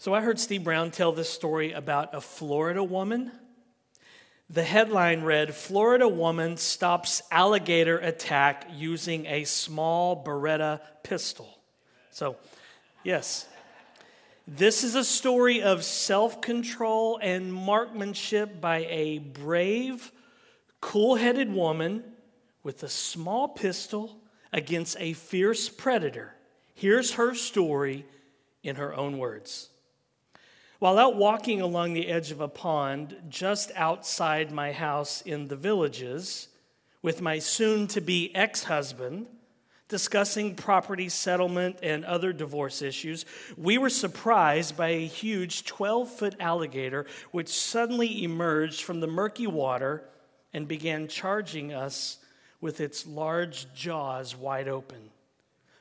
So I heard Steve Brown tell this story about a Florida woman. The headline read Florida woman stops alligator attack using a small Beretta pistol. So, yes, this is a story of self control and marksmanship by a brave, cool headed woman with a small pistol against a fierce predator. Here's her story in her own words. While out walking along the edge of a pond just outside my house in the villages with my soon to be ex husband, discussing property settlement and other divorce issues, we were surprised by a huge 12 foot alligator which suddenly emerged from the murky water and began charging us with its large jaws wide open.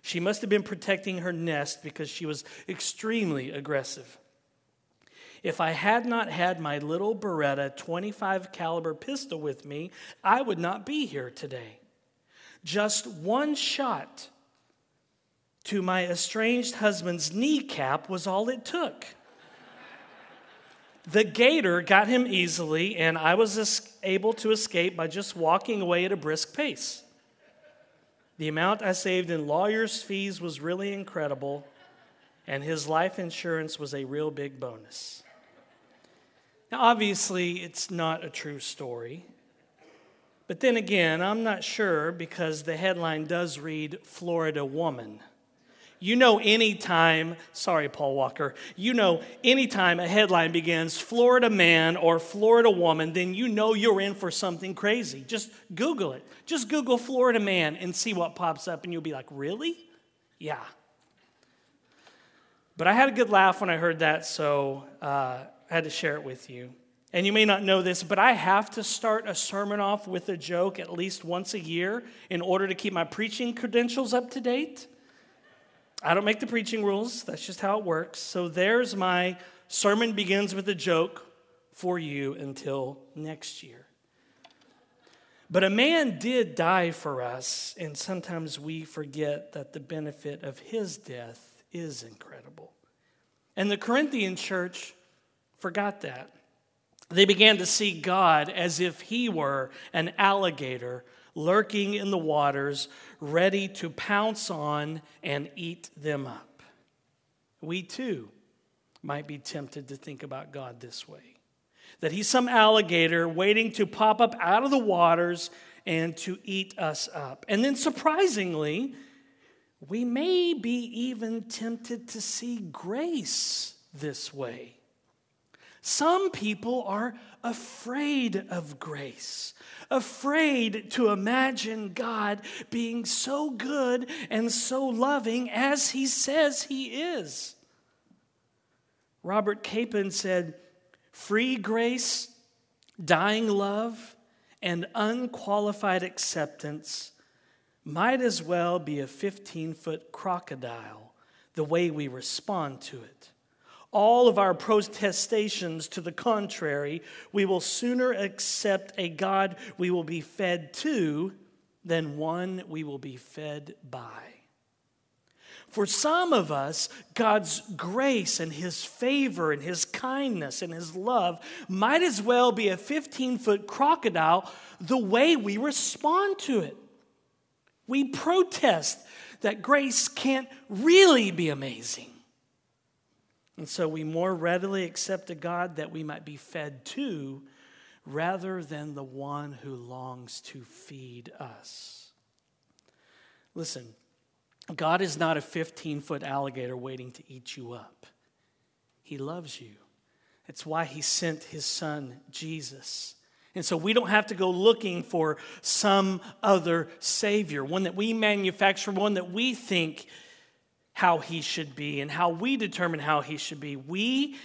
She must have been protecting her nest because she was extremely aggressive. If I had not had my little Beretta 25 caliber pistol with me, I would not be here today. Just one shot to my estranged husband's kneecap was all it took. The gator got him easily, and I was able to escape by just walking away at a brisk pace. The amount I saved in lawyer's fees was really incredible, and his life insurance was a real big bonus. Now, obviously, it's not a true story. But then again, I'm not sure because the headline does read Florida woman. You know, anytime, sorry, Paul Walker, you know, anytime a headline begins Florida man or Florida woman, then you know you're in for something crazy. Just Google it. Just Google Florida man and see what pops up, and you'll be like, really? Yeah. But I had a good laugh when I heard that, so uh, I had to share it with you. And you may not know this, but I have to start a sermon off with a joke at least once a year in order to keep my preaching credentials up to date. I don't make the preaching rules, that's just how it works. So there's my sermon begins with a joke for you until next year. But a man did die for us, and sometimes we forget that the benefit of his death is incredible. And the Corinthian church forgot that. They began to see God as if he were an alligator lurking in the waters, ready to pounce on and eat them up. We too might be tempted to think about God this way that he's some alligator waiting to pop up out of the waters and to eat us up. And then surprisingly, we may be even tempted to see grace this way. Some people are afraid of grace, afraid to imagine God being so good and so loving as he says he is. Robert Capon said, Free grace, dying love, and unqualified acceptance might as well be a 15 foot crocodile the way we respond to it all of our protestations to the contrary, we will sooner accept a God we will be fed to than one we will be fed by. For some of us, God's grace and His favor and His kindness and His love might as well be a 15 foot crocodile the way we respond to it. We protest that grace can't really be amazing. And so we more readily accept a God that we might be fed to rather than the one who longs to feed us. Listen, God is not a 15 foot alligator waiting to eat you up. He loves you. It's why He sent His Son, Jesus. And so we don't have to go looking for some other Savior, one that we manufacture, one that we think how he should be and how we determine how he should be. We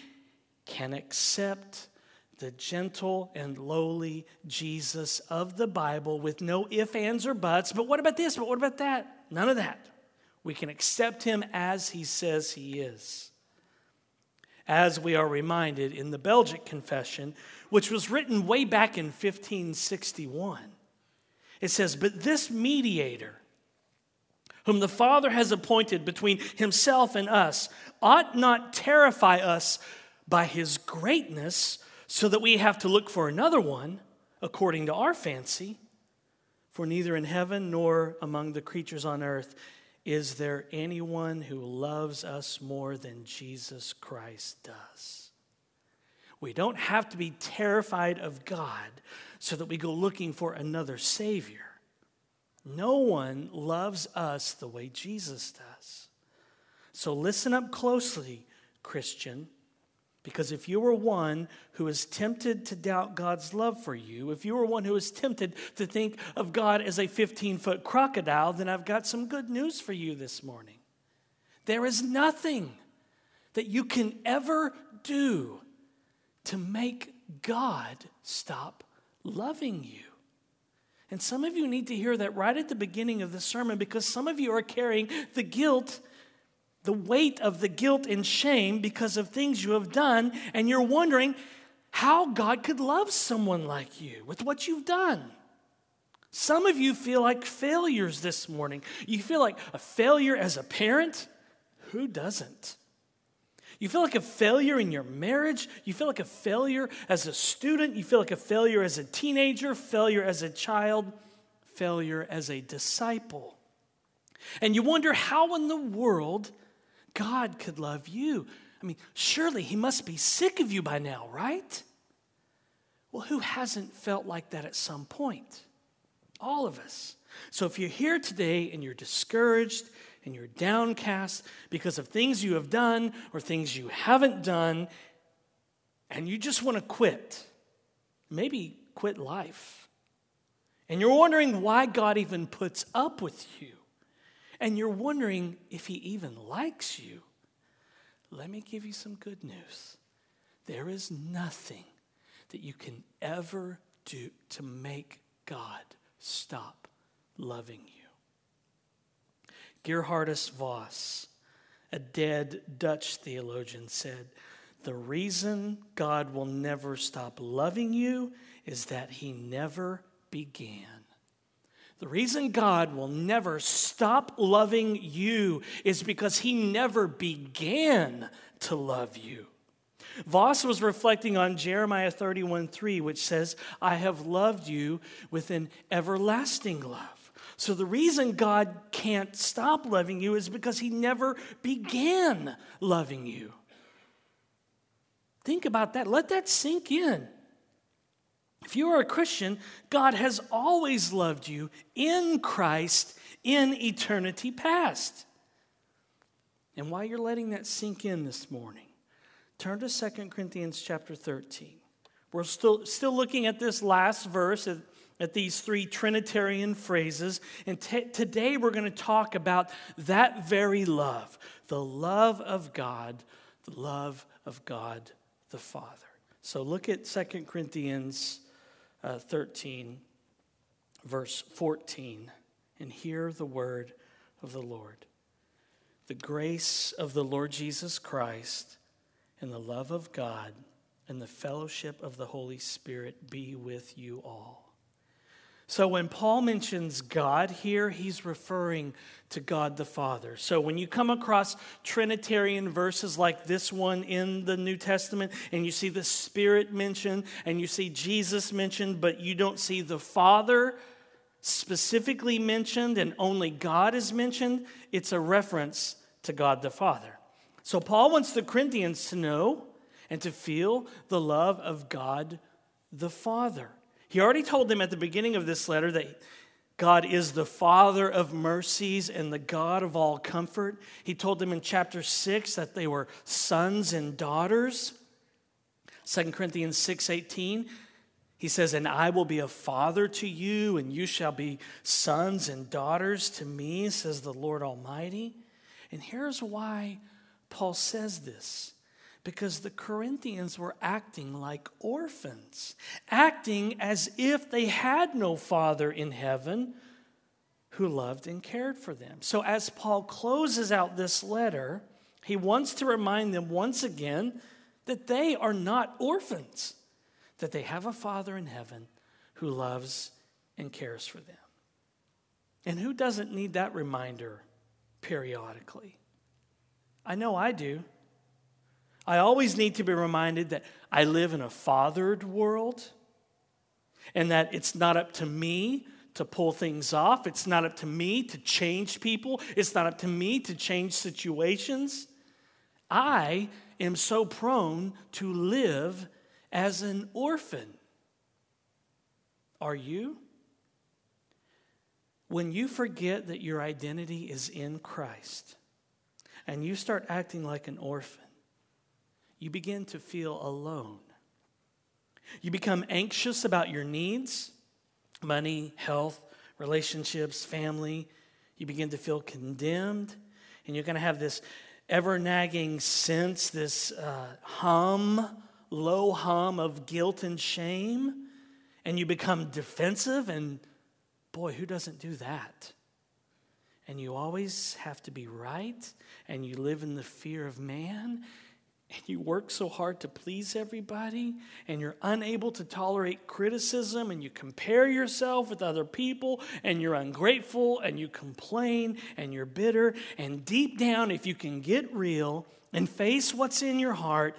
can accept the gentle and lowly Jesus of the Bible with no ifs, ands, or buts. But what about this? But what about that? None of that. We can accept him as he says he is. As we are reminded in the Belgic Confession, which was written way back in 1561, it says, But this mediator, whom the Father has appointed between himself and us, ought not terrify us by his greatness so that we have to look for another one according to our fancy. For neither in heaven nor among the creatures on earth is there anyone who loves us more than Jesus Christ does. We don't have to be terrified of God so that we go looking for another Savior. No one loves us the way Jesus does. So listen up closely, Christian, because if you were one who is tempted to doubt God's love for you, if you were one who is tempted to think of God as a 15 foot crocodile, then I've got some good news for you this morning. There is nothing that you can ever do to make God stop loving you. And some of you need to hear that right at the beginning of the sermon because some of you are carrying the guilt, the weight of the guilt and shame because of things you have done, and you're wondering how God could love someone like you with what you've done. Some of you feel like failures this morning. You feel like a failure as a parent. Who doesn't? You feel like a failure in your marriage. You feel like a failure as a student. You feel like a failure as a teenager, failure as a child, failure as a disciple. And you wonder how in the world God could love you. I mean, surely He must be sick of you by now, right? Well, who hasn't felt like that at some point? All of us. So if you're here today and you're discouraged and you're downcast because of things you have done or things you haven't done, and you just want to quit, maybe quit life. And you're wondering why God even puts up with you. And you're wondering if He even likes you. Let me give you some good news. There is nothing that you can ever do to make God stop loving you. Geerhardus Vos, a dead Dutch theologian, said, The reason God will never stop loving you is that he never began. The reason God will never stop loving you is because he never began to love you. Vos was reflecting on Jeremiah 31 3, which says, I have loved you with an everlasting love. So the reason God can't stop loving you is because he never began loving you. Think about that. Let that sink in. If you are a Christian, God has always loved you in Christ in eternity past. And while you're letting that sink in this morning, turn to 2 Corinthians chapter 13. We're still, still looking at this last verse these three Trinitarian phrases. And t- today we're going to talk about that very love the love of God, the love of God the Father. So look at 2 Corinthians uh, 13, verse 14, and hear the word of the Lord. The grace of the Lord Jesus Christ and the love of God and the fellowship of the Holy Spirit be with you all. So when Paul mentions God here, he's referring to God the Father. So when you come across Trinitarian verses like this one in the New Testament, and you see the Spirit mentioned, and you see Jesus mentioned, but you don't see the Father specifically mentioned, and only God is mentioned, it's a reference to God the Father. So Paul wants the Corinthians to know and to feel the love of God the Father. He already told them at the beginning of this letter that God is the Father of mercies and the God of all comfort. He told them in chapter 6 that they were sons and daughters. 2 Corinthians 6:18 he says, "And I will be a father to you, and you shall be sons and daughters to me," says the Lord Almighty. And here's why Paul says this because the Corinthians were acting like orphans, acting as if they had no father in heaven who loved and cared for them. So, as Paul closes out this letter, he wants to remind them once again that they are not orphans, that they have a father in heaven who loves and cares for them. And who doesn't need that reminder periodically. I know I do. I always need to be reminded that I live in a fathered world and that it's not up to me to pull things off. It's not up to me to change people. It's not up to me to change situations. I am so prone to live as an orphan. Are you? When you forget that your identity is in Christ and you start acting like an orphan, you begin to feel alone. You become anxious about your needs money, health, relationships, family. You begin to feel condemned, and you're going to have this ever nagging sense, this uh, hum, low hum of guilt and shame. And you become defensive, and boy, who doesn't do that? And you always have to be right, and you live in the fear of man, and you work so hard to please everybody, and you're unable to tolerate criticism, and you compare yourself with other people, and you're ungrateful, and you complain, and you're bitter. And deep down, if you can get real and face what's in your heart,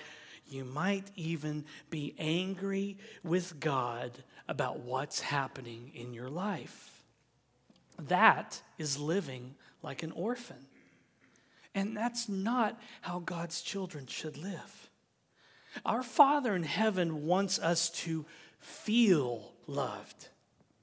you might even be angry with God about what's happening in your life. That is living like an orphan. And that's not how God's children should live. Our Father in heaven wants us to feel loved.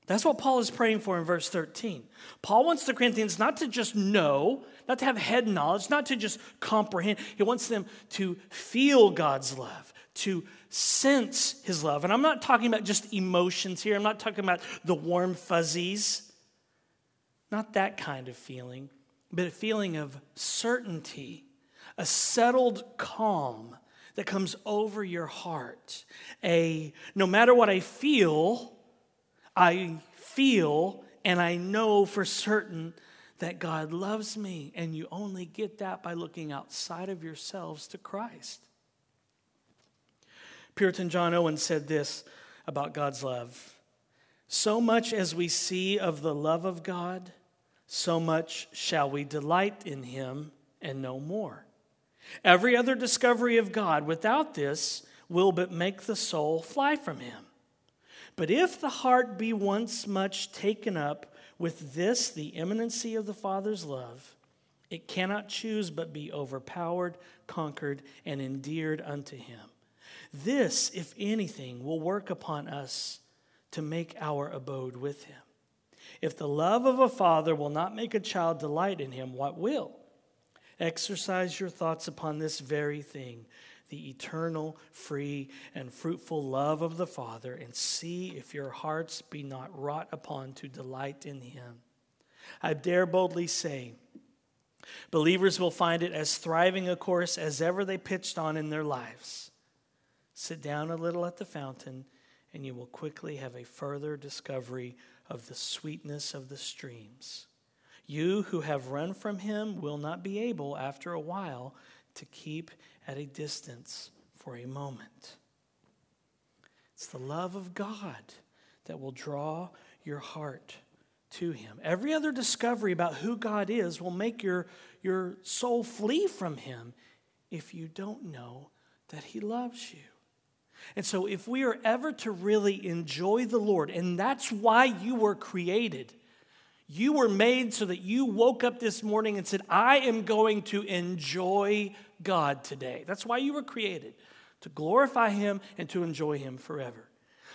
That's what Paul is praying for in verse 13. Paul wants the Corinthians not to just know, not to have head knowledge, not to just comprehend. He wants them to feel God's love, to sense his love. And I'm not talking about just emotions here, I'm not talking about the warm fuzzies, not that kind of feeling but a feeling of certainty, a settled calm that comes over your heart. A no matter what I feel, I feel and I know for certain that God loves me, and you only get that by looking outside of yourselves to Christ. Puritan John Owen said this about God's love So much as we see of the love of God, so much shall we delight in him and no more. Every other discovery of God without this will but make the soul fly from him. But if the heart be once much taken up with this, the imminency of the Father's love, it cannot choose but be overpowered, conquered, and endeared unto him. This, if anything, will work upon us to make our abode with him. If the love of a father will not make a child delight in him, what will? Exercise your thoughts upon this very thing the eternal, free, and fruitful love of the Father, and see if your hearts be not wrought upon to delight in him. I dare boldly say, believers will find it as thriving a course as ever they pitched on in their lives. Sit down a little at the fountain, and you will quickly have a further discovery of the sweetness of the streams. You who have run from him will not be able, after a while, to keep at a distance for a moment. It's the love of God that will draw your heart to him. Every other discovery about who God is will make your, your soul flee from him if you don't know that he loves you. And so, if we are ever to really enjoy the Lord, and that's why you were created, you were made so that you woke up this morning and said, I am going to enjoy God today. That's why you were created, to glorify Him and to enjoy Him forever.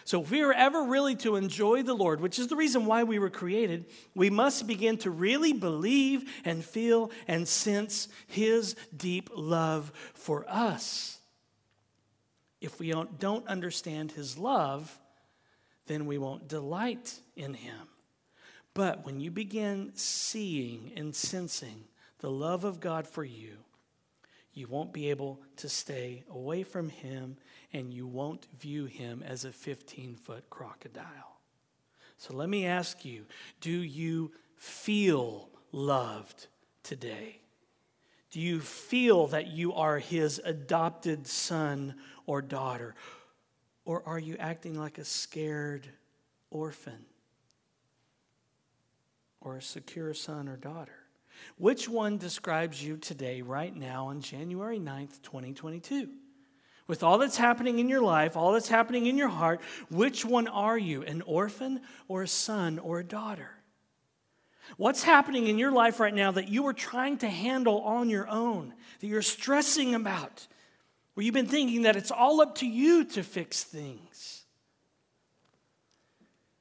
So, if we are ever really to enjoy the Lord, which is the reason why we were created, we must begin to really believe and feel and sense His deep love for us. If we don't understand his love, then we won't delight in him. But when you begin seeing and sensing the love of God for you, you won't be able to stay away from him and you won't view him as a 15 foot crocodile. So let me ask you do you feel loved today? Do you feel that you are his adopted son or daughter? Or are you acting like a scared orphan or a secure son or daughter? Which one describes you today, right now, on January 9th, 2022? With all that's happening in your life, all that's happening in your heart, which one are you, an orphan or a son or a daughter? What's happening in your life right now that you are trying to handle on your own, that you're stressing about, where you've been thinking that it's all up to you to fix things?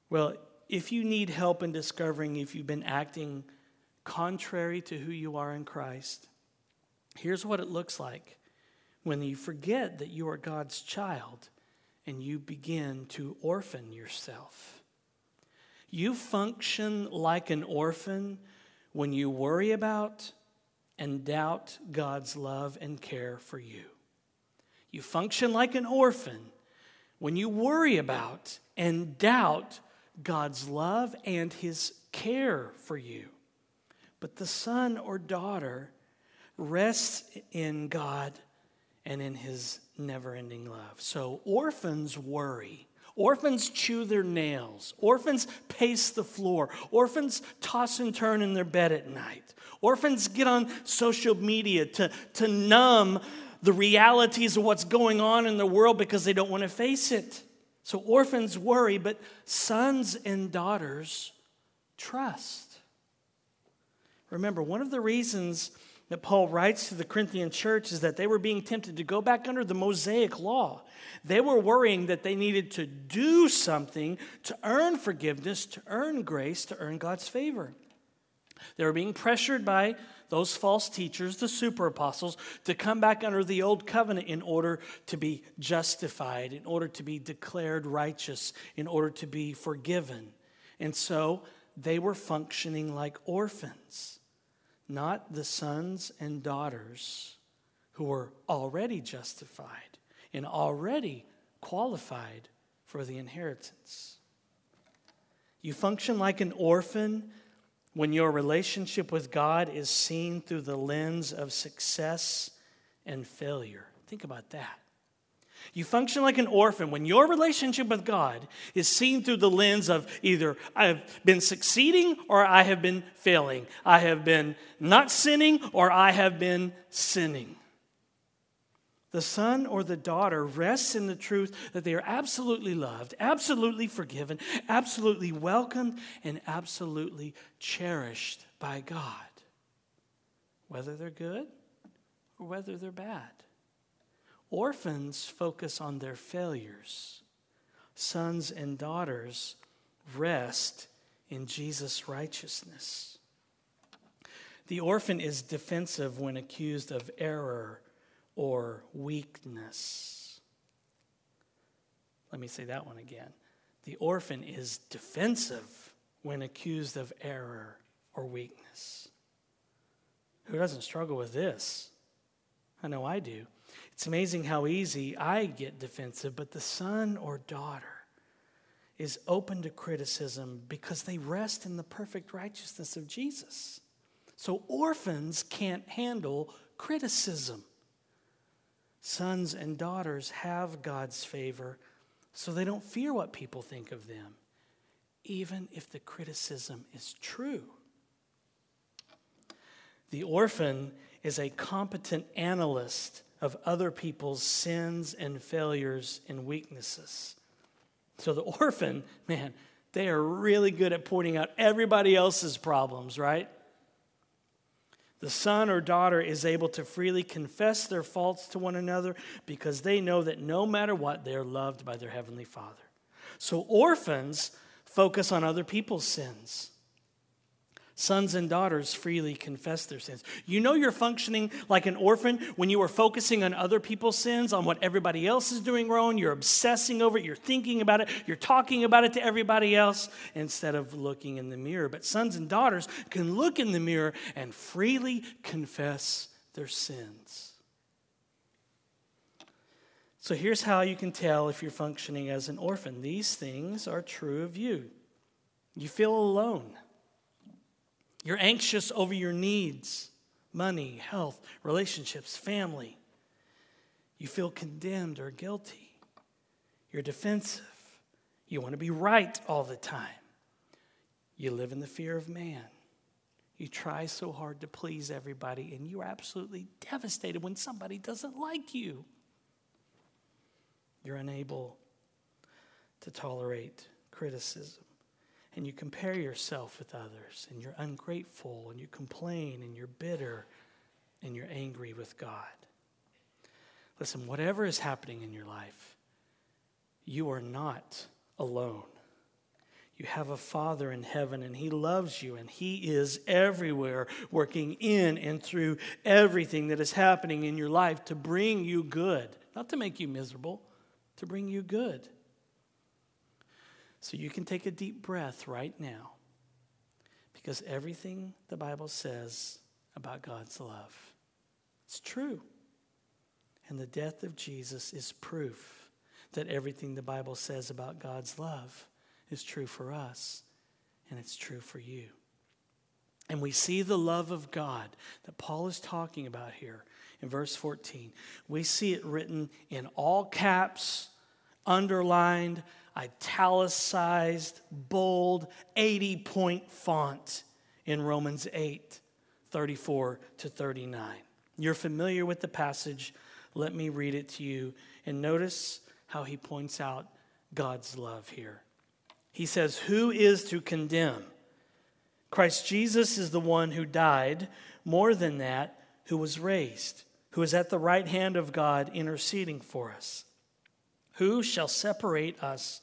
Well, if you need help in discovering if you've been acting contrary to who you are in Christ, here's what it looks like when you forget that you are God's child and you begin to orphan yourself. You function like an orphan when you worry about and doubt God's love and care for you. You function like an orphan when you worry about and doubt God's love and his care for you. But the son or daughter rests in God and in his never ending love. So orphans worry. Orphans chew their nails. Orphans pace the floor. Orphans toss and turn in their bed at night. Orphans get on social media to, to numb the realities of what's going on in the world because they don't want to face it. So orphans worry, but sons and daughters trust. Remember, one of the reasons that Paul writes to the Corinthian church is that they were being tempted to go back under the Mosaic law. They were worrying that they needed to do something to earn forgiveness, to earn grace, to earn God's favor. They were being pressured by those false teachers, the super apostles, to come back under the old covenant in order to be justified, in order to be declared righteous, in order to be forgiven. And so they were functioning like orphans, not the sons and daughters who were already justified and already qualified for the inheritance. You function like an orphan when your relationship with God is seen through the lens of success and failure. Think about that. You function like an orphan when your relationship with God is seen through the lens of either I have been succeeding or I have been failing. I have been not sinning or I have been sinning the son or the daughter rests in the truth that they are absolutely loved, absolutely forgiven, absolutely welcomed, and absolutely cherished by God, whether they're good or whether they're bad. Orphans focus on their failures, sons and daughters rest in Jesus' righteousness. The orphan is defensive when accused of error or weakness. Let me say that one again. The orphan is defensive when accused of error or weakness. Who doesn't struggle with this? I know I do. It's amazing how easy I get defensive, but the son or daughter is open to criticism because they rest in the perfect righteousness of Jesus. So orphans can't handle criticism. Sons and daughters have God's favor, so they don't fear what people think of them, even if the criticism is true. The orphan is a competent analyst of other people's sins and failures and weaknesses. So the orphan, man, they are really good at pointing out everybody else's problems, right? The son or daughter is able to freely confess their faults to one another because they know that no matter what, they are loved by their heavenly Father. So orphans focus on other people's sins. Sons and daughters freely confess their sins. You know you're functioning like an orphan when you are focusing on other people's sins, on what everybody else is doing wrong. You're obsessing over it, you're thinking about it, you're talking about it to everybody else instead of looking in the mirror. But sons and daughters can look in the mirror and freely confess their sins. So here's how you can tell if you're functioning as an orphan. These things are true of you. You feel alone. You're anxious over your needs money, health, relationships, family. You feel condemned or guilty. You're defensive. You want to be right all the time. You live in the fear of man. You try so hard to please everybody, and you're absolutely devastated when somebody doesn't like you. You're unable to tolerate criticism. And you compare yourself with others, and you're ungrateful, and you complain, and you're bitter, and you're angry with God. Listen, whatever is happening in your life, you are not alone. You have a Father in heaven, and He loves you, and He is everywhere, working in and through everything that is happening in your life to bring you good, not to make you miserable, to bring you good. So you can take a deep breath right now because everything the Bible says about God's love, it's true. And the death of Jesus is proof that everything the Bible says about God's love is true for us and it's true for you. And we see the love of God that Paul is talking about here in verse 14. We see it written in all caps, underlined, italicized, bold, 80 point font in Romans 8 34 to 39. You're familiar with the passage. Let me read it to you. And notice how he points out God's love here. He says, Who is to condemn? Christ Jesus is the one who died, more than that, who was raised, who is at the right hand of God interceding for us. Who shall separate us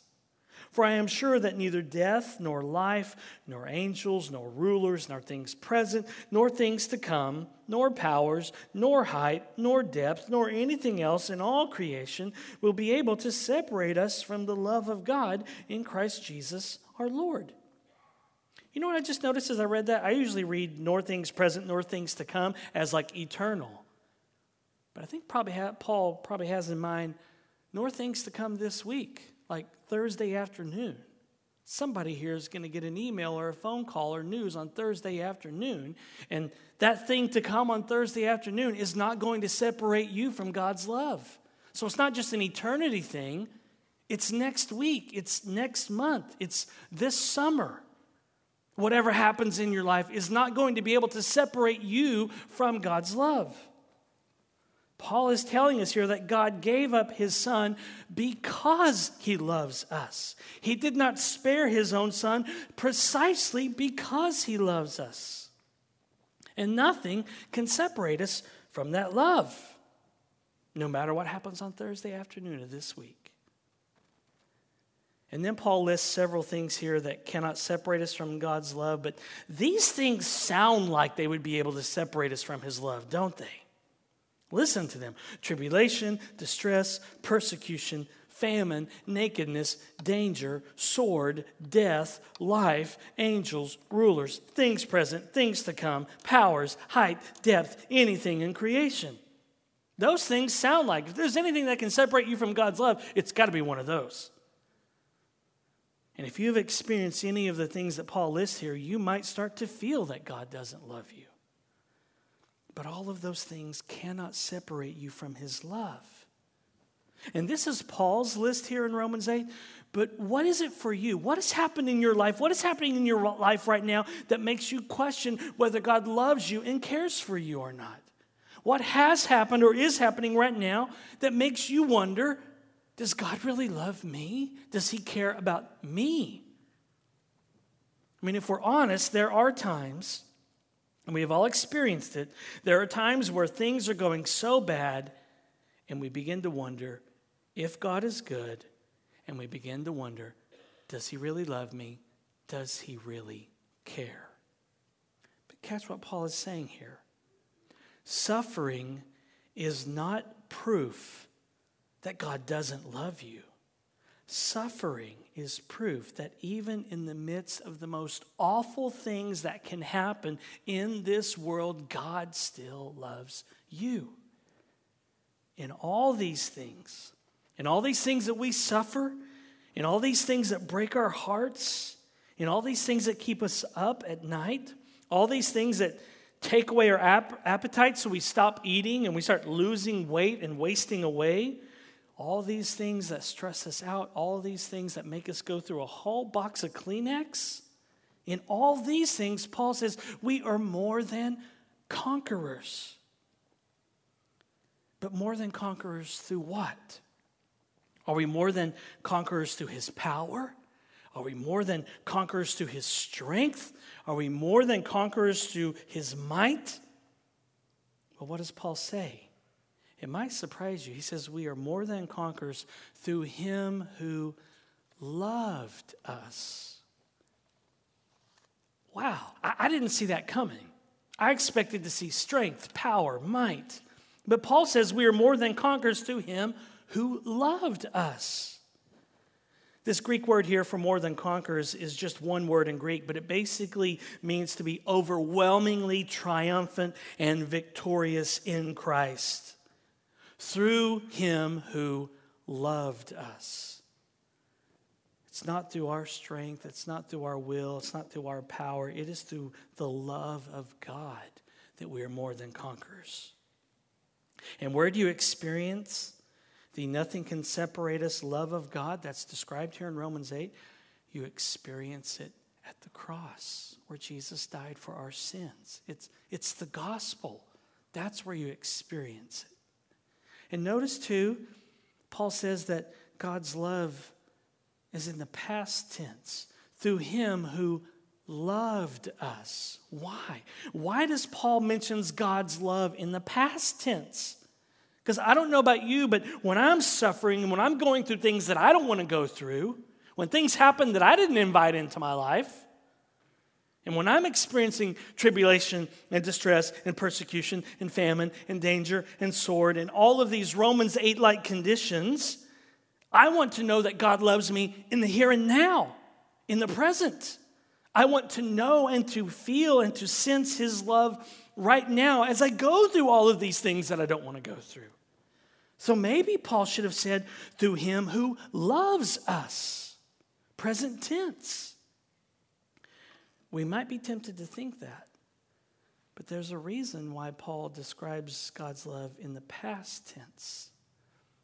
For I am sure that neither death, nor life, nor angels, nor rulers, nor things present, nor things to come, nor powers, nor height, nor depth, nor anything else in all creation will be able to separate us from the love of God in Christ Jesus our Lord. You know what I just noticed as I read that? I usually read nor things present nor things to come as like eternal. But I think probably ha- Paul probably has in mind nor things to come this week, like Thursday afternoon. Somebody here is going to get an email or a phone call or news on Thursday afternoon, and that thing to come on Thursday afternoon is not going to separate you from God's love. So it's not just an eternity thing, it's next week, it's next month, it's this summer whatever happens in your life is not going to be able to separate you from God's love. Paul is telling us here that God gave up his son because he loves us. He did not spare his own son precisely because he loves us. And nothing can separate us from that love, no matter what happens on Thursday afternoon of this week. And then Paul lists several things here that cannot separate us from God's love, but these things sound like they would be able to separate us from his love, don't they? Listen to them tribulation, distress, persecution, famine, nakedness, danger, sword, death, life, angels, rulers, things present, things to come, powers, height, depth, anything in creation. Those things sound like if there's anything that can separate you from God's love, it's got to be one of those. And if you've experienced any of the things that Paul lists here, you might start to feel that God doesn't love you. But all of those things cannot separate you from his love. And this is Paul's list here in Romans 8. But what is it for you? What has happened in your life? What is happening in your life right now that makes you question whether God loves you and cares for you or not? What has happened or is happening right now that makes you wonder does God really love me? Does He care about me? I mean, if we're honest, there are times, and we have all experienced it, there are times where things are going so bad, and we begin to wonder if God is good, and we begin to wonder does He really love me? Does He really care? But catch what Paul is saying here suffering is not proof that God doesn't love you. Suffering is proof that even in the midst of the most awful things that can happen in this world, God still loves you. in all these things, in all these things that we suffer, in all these things that break our hearts, in all these things that keep us up at night, all these things that take away our ap- appetite so we stop eating and we start losing weight and wasting away, all these things that stress us out, all these things that make us go through a whole box of Kleenex, in all these things, Paul says we are more than conquerors. But more than conquerors through what? Are we more than conquerors through his power? Are we more than conquerors through his strength? Are we more than conquerors through his might? Well, what does Paul say? It might surprise you. He says, We are more than conquerors through him who loved us. Wow, I, I didn't see that coming. I expected to see strength, power, might. But Paul says we are more than conquerors through him who loved us. This Greek word here for more than conquerors is just one word in Greek, but it basically means to be overwhelmingly triumphant and victorious in Christ through him who loved us. It's not through our strength, it's not through our will, it's not through our power. It is through the love of God that we are more than conquerors. And where do you experience the nothing can separate us love of God that's described here in Romans 8? You experience it at the cross where Jesus died for our sins. It's, it's the gospel. That's where you experience it. And notice too, Paul says that God's love is in the past tense through him who loved us. Why? Why does Paul mentions God's love in the past tense? Because I don't know about you, but when I'm suffering and when I'm going through things that I don't want to go through, when things happen that I didn't invite into my life, and when I'm experiencing tribulation and distress and persecution and famine and danger and sword and all of these Romans 8 like conditions, I want to know that God loves me in the here and now, in the present. I want to know and to feel and to sense His love right now as I go through all of these things that I don't want to go through. So maybe Paul should have said, through Him who loves us, present tense. We might be tempted to think that, but there's a reason why Paul describes God's love in the past tense.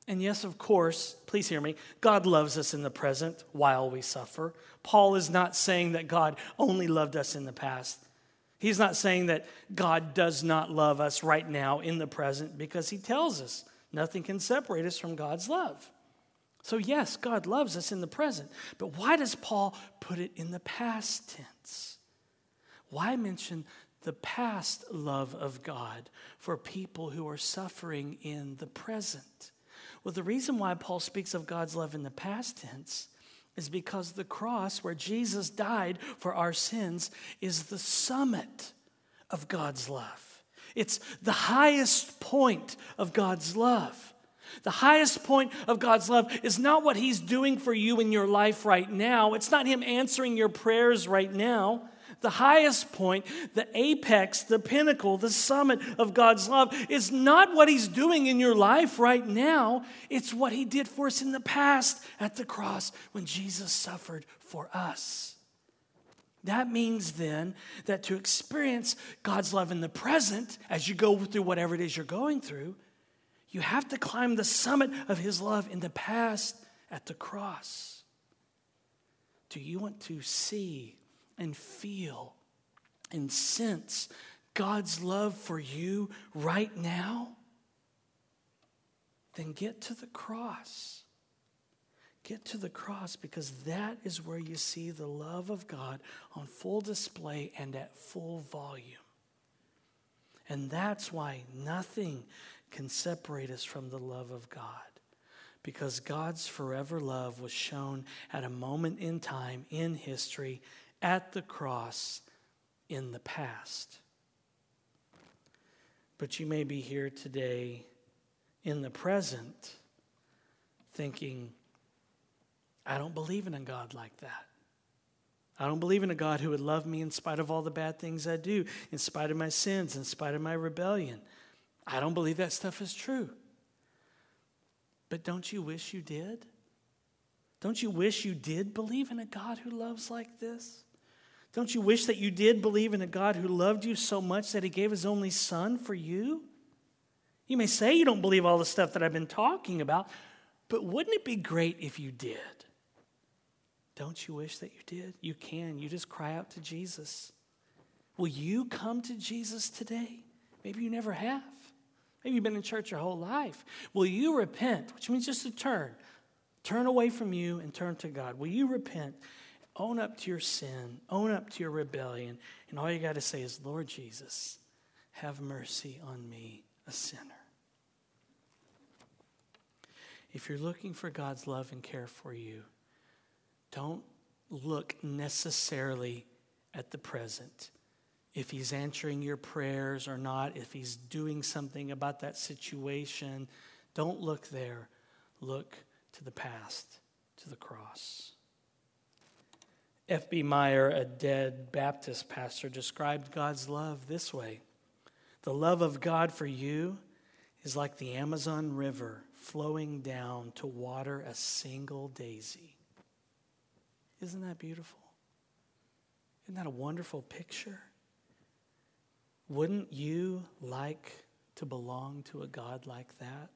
And yes, of course, please hear me, God loves us in the present while we suffer. Paul is not saying that God only loved us in the past. He's not saying that God does not love us right now in the present because he tells us nothing can separate us from God's love. So, yes, God loves us in the present. But why does Paul put it in the past tense? Why mention the past love of God for people who are suffering in the present? Well, the reason why Paul speaks of God's love in the past tense is because the cross, where Jesus died for our sins, is the summit of God's love. It's the highest point of God's love. The highest point of God's love is not what He's doing for you in your life right now. It's not Him answering your prayers right now the highest point, the apex, the pinnacle, the summit of God's love is not what He's doing in your life right now. It's what He did for us in the past at the cross when Jesus suffered for us. That means then that to experience God's love in the present, as you go through whatever it is you're going through, you have to climb the summit of His love in the past at the cross. Do you want to see and feel and sense God's love for you right now, then get to the cross. Get to the cross because that is where you see the love of God on full display and at full volume. And that's why nothing can separate us from the love of God. Because God's forever love was shown at a moment in time in history at the cross in the past. But you may be here today in the present thinking, I don't believe in a God like that. I don't believe in a God who would love me in spite of all the bad things I do, in spite of my sins, in spite of my rebellion. I don't believe that stuff is true. But don't you wish you did? Don't you wish you did believe in a God who loves like this? Don't you wish that you did believe in a God who loved you so much that he gave his only son for you? You may say you don't believe all the stuff that I've been talking about, but wouldn't it be great if you did? Don't you wish that you did? You can. You just cry out to Jesus. Will you come to Jesus today? Maybe you never have. Maybe you've been in church your whole life. Will you repent, which means just to turn? Turn away from you and turn to God. Will you repent? Own up to your sin, own up to your rebellion, and all you got to say is, Lord Jesus, have mercy on me, a sinner. If you're looking for God's love and care for you, don't look necessarily at the present. If He's answering your prayers or not, if He's doing something about that situation, don't look there. Look to the past, to the cross. F.B. Meyer, a dead Baptist pastor, described God's love this way The love of God for you is like the Amazon River flowing down to water a single daisy. Isn't that beautiful? Isn't that a wonderful picture? Wouldn't you like to belong to a God like that?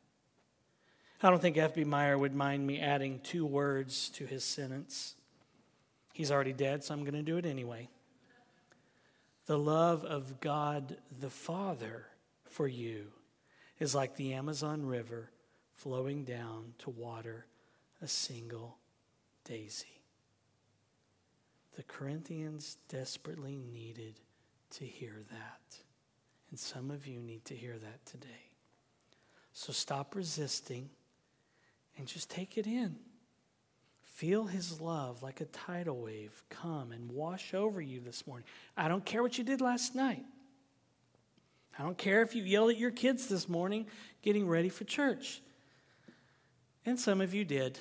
I don't think F.B. Meyer would mind me adding two words to his sentence. He's already dead, so I'm going to do it anyway. The love of God the Father for you is like the Amazon River flowing down to water a single daisy. The Corinthians desperately needed to hear that. And some of you need to hear that today. So stop resisting and just take it in. Feel his love like a tidal wave come and wash over you this morning. I don't care what you did last night. I don't care if you yelled at your kids this morning getting ready for church. And some of you did.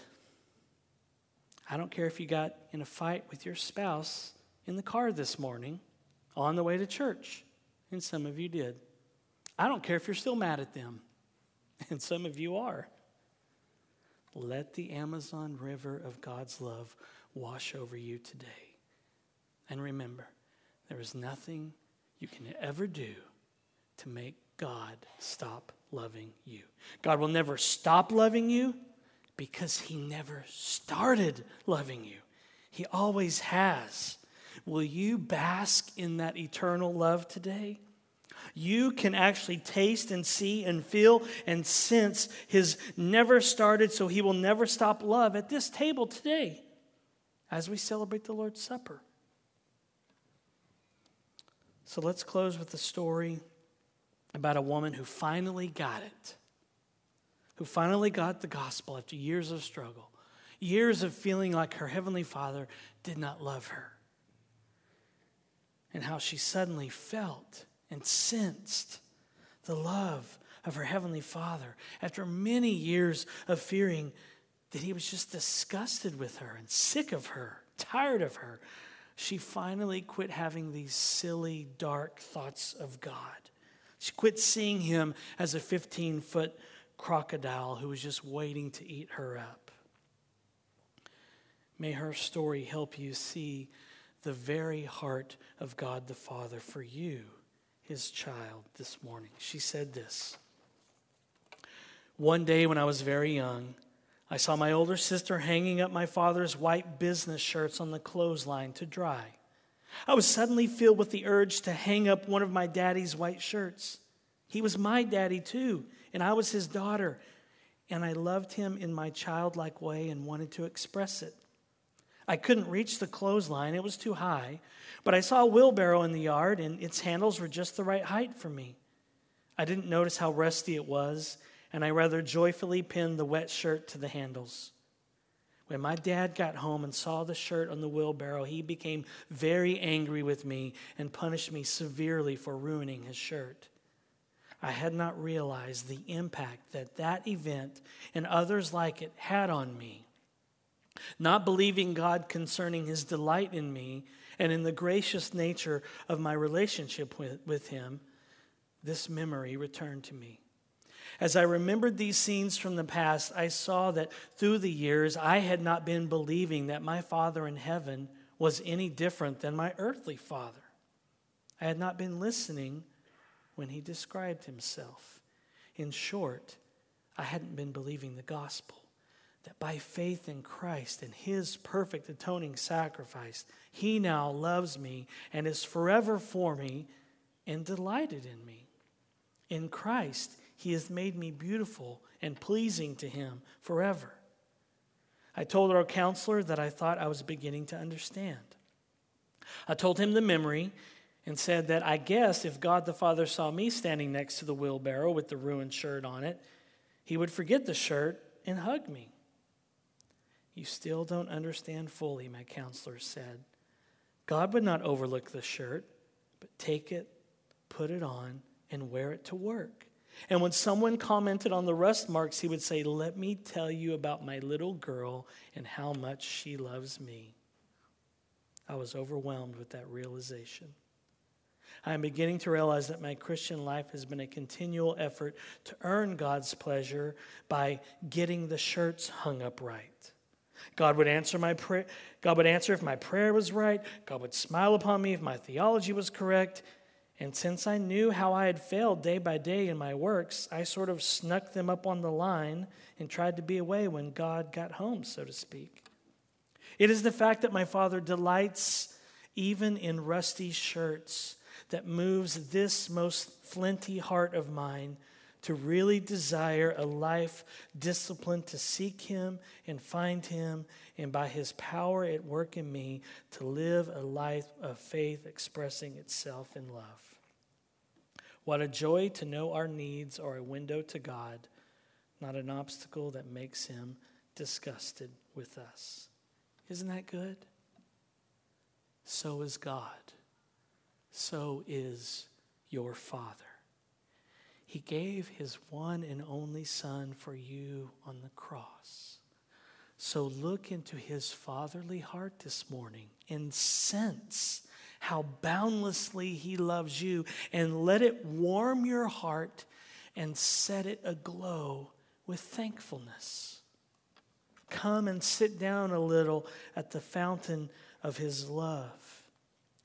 I don't care if you got in a fight with your spouse in the car this morning on the way to church. And some of you did. I don't care if you're still mad at them. And some of you are. Let the Amazon River of God's love wash over you today. And remember, there is nothing you can ever do to make God stop loving you. God will never stop loving you because He never started loving you, He always has. Will you bask in that eternal love today? You can actually taste and see and feel and sense his never started, so he will never stop love at this table today as we celebrate the Lord's Supper. So let's close with a story about a woman who finally got it, who finally got the gospel after years of struggle, years of feeling like her heavenly father did not love her, and how she suddenly felt and sensed the love of her heavenly father after many years of fearing that he was just disgusted with her and sick of her, tired of her. She finally quit having these silly, dark thoughts of God. She quit seeing him as a 15 foot crocodile who was just waiting to eat her up. May her story help you see the very heart of God the Father for you his child this morning. She said this One day when I was very young, I saw my older sister hanging up my father's white business shirts on the clothesline to dry. I was suddenly filled with the urge to hang up one of my daddy's white shirts. He was my daddy too, and I was his daughter, and I loved him in my childlike way and wanted to express it. I couldn't reach the clothesline, it was too high, but I saw a wheelbarrow in the yard, and its handles were just the right height for me. I didn't notice how rusty it was, and I rather joyfully pinned the wet shirt to the handles. When my dad got home and saw the shirt on the wheelbarrow, he became very angry with me and punished me severely for ruining his shirt. I had not realized the impact that that event and others like it had on me. Not believing God concerning his delight in me and in the gracious nature of my relationship with, with him, this memory returned to me. As I remembered these scenes from the past, I saw that through the years I had not been believing that my Father in heaven was any different than my earthly father. I had not been listening when he described himself. In short, I hadn't been believing the gospel that by faith in Christ and his perfect atoning sacrifice, he now loves me and is forever for me and delighted in me. In Christ, he has made me beautiful and pleasing to him forever. I told our counselor that I thought I was beginning to understand. I told him the memory and said that I guess if God the Father saw me standing next to the wheelbarrow with the ruined shirt on it, he would forget the shirt and hug me. You still don't understand fully, my counselor said. God would not overlook the shirt, but take it, put it on, and wear it to work. And when someone commented on the rust marks, he would say, Let me tell you about my little girl and how much she loves me. I was overwhelmed with that realization. I am beginning to realize that my Christian life has been a continual effort to earn God's pleasure by getting the shirts hung up right. God would answer my prayer. God would answer if my prayer was right. God would smile upon me if my theology was correct. And since I knew how I had failed day by day in my works, I sort of snuck them up on the line and tried to be away when God got home, so to speak. It is the fact that my Father delights even in rusty shirts that moves this most flinty heart of mine to really desire a life disciplined to seek Him and find Him, and by His power at work in me, to live a life of faith expressing itself in love. What a joy to know our needs are a window to God, not an obstacle that makes Him disgusted with us. Isn't that good? So is God. So is your Father. He gave his one and only Son for you on the cross. So look into his fatherly heart this morning and sense how boundlessly he loves you and let it warm your heart and set it aglow with thankfulness. Come and sit down a little at the fountain of his love,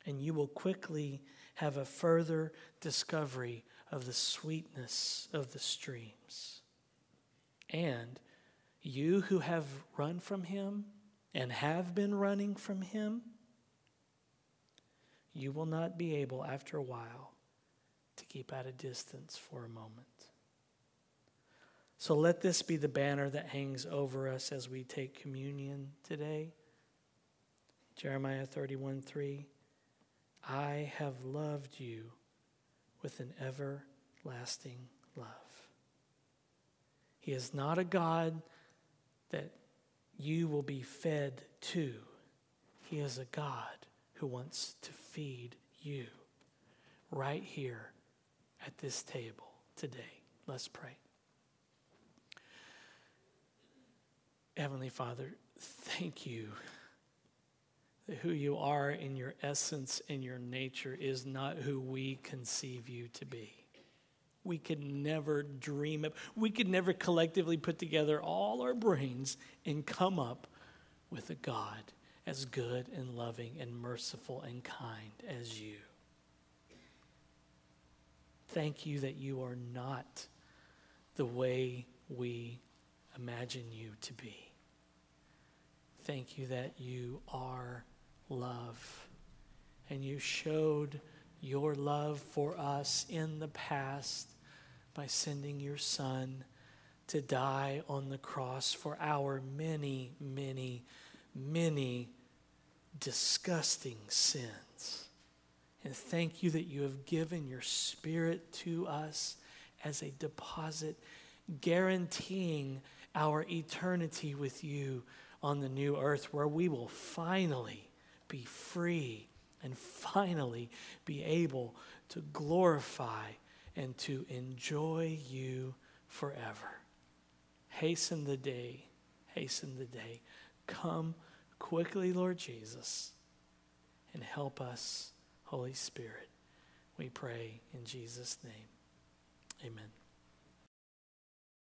and you will quickly have a further discovery of the sweetness of the streams. And you who have run from him and have been running from him, you will not be able, after a while, to keep at a distance for a moment. So let this be the banner that hangs over us as we take communion today. Jeremiah 31 3. I have loved you with an everlasting love. He is not a God that you will be fed to, He is a God who wants to feed you right here at this table today. Let's pray. Heavenly Father, thank you who you are in your essence and your nature is not who we conceive you to be. We could never dream of, we could never collectively put together all our brains and come up with a God as good and loving and merciful and kind as you. Thank you that you are not the way we imagine you to be. Thank you that you are love. And you showed your love for us in the past by sending your Son to die on the cross for our many, many, many disgusting sins. And thank you that you have given your Spirit to us as a deposit, guaranteeing our eternity with you on the new earth, where we will finally be free and finally be able to glorify and to enjoy you forever. Hasten the day, hasten the day. Come quickly, Lord Jesus, and help us, Holy Spirit. We pray in Jesus' name. Amen.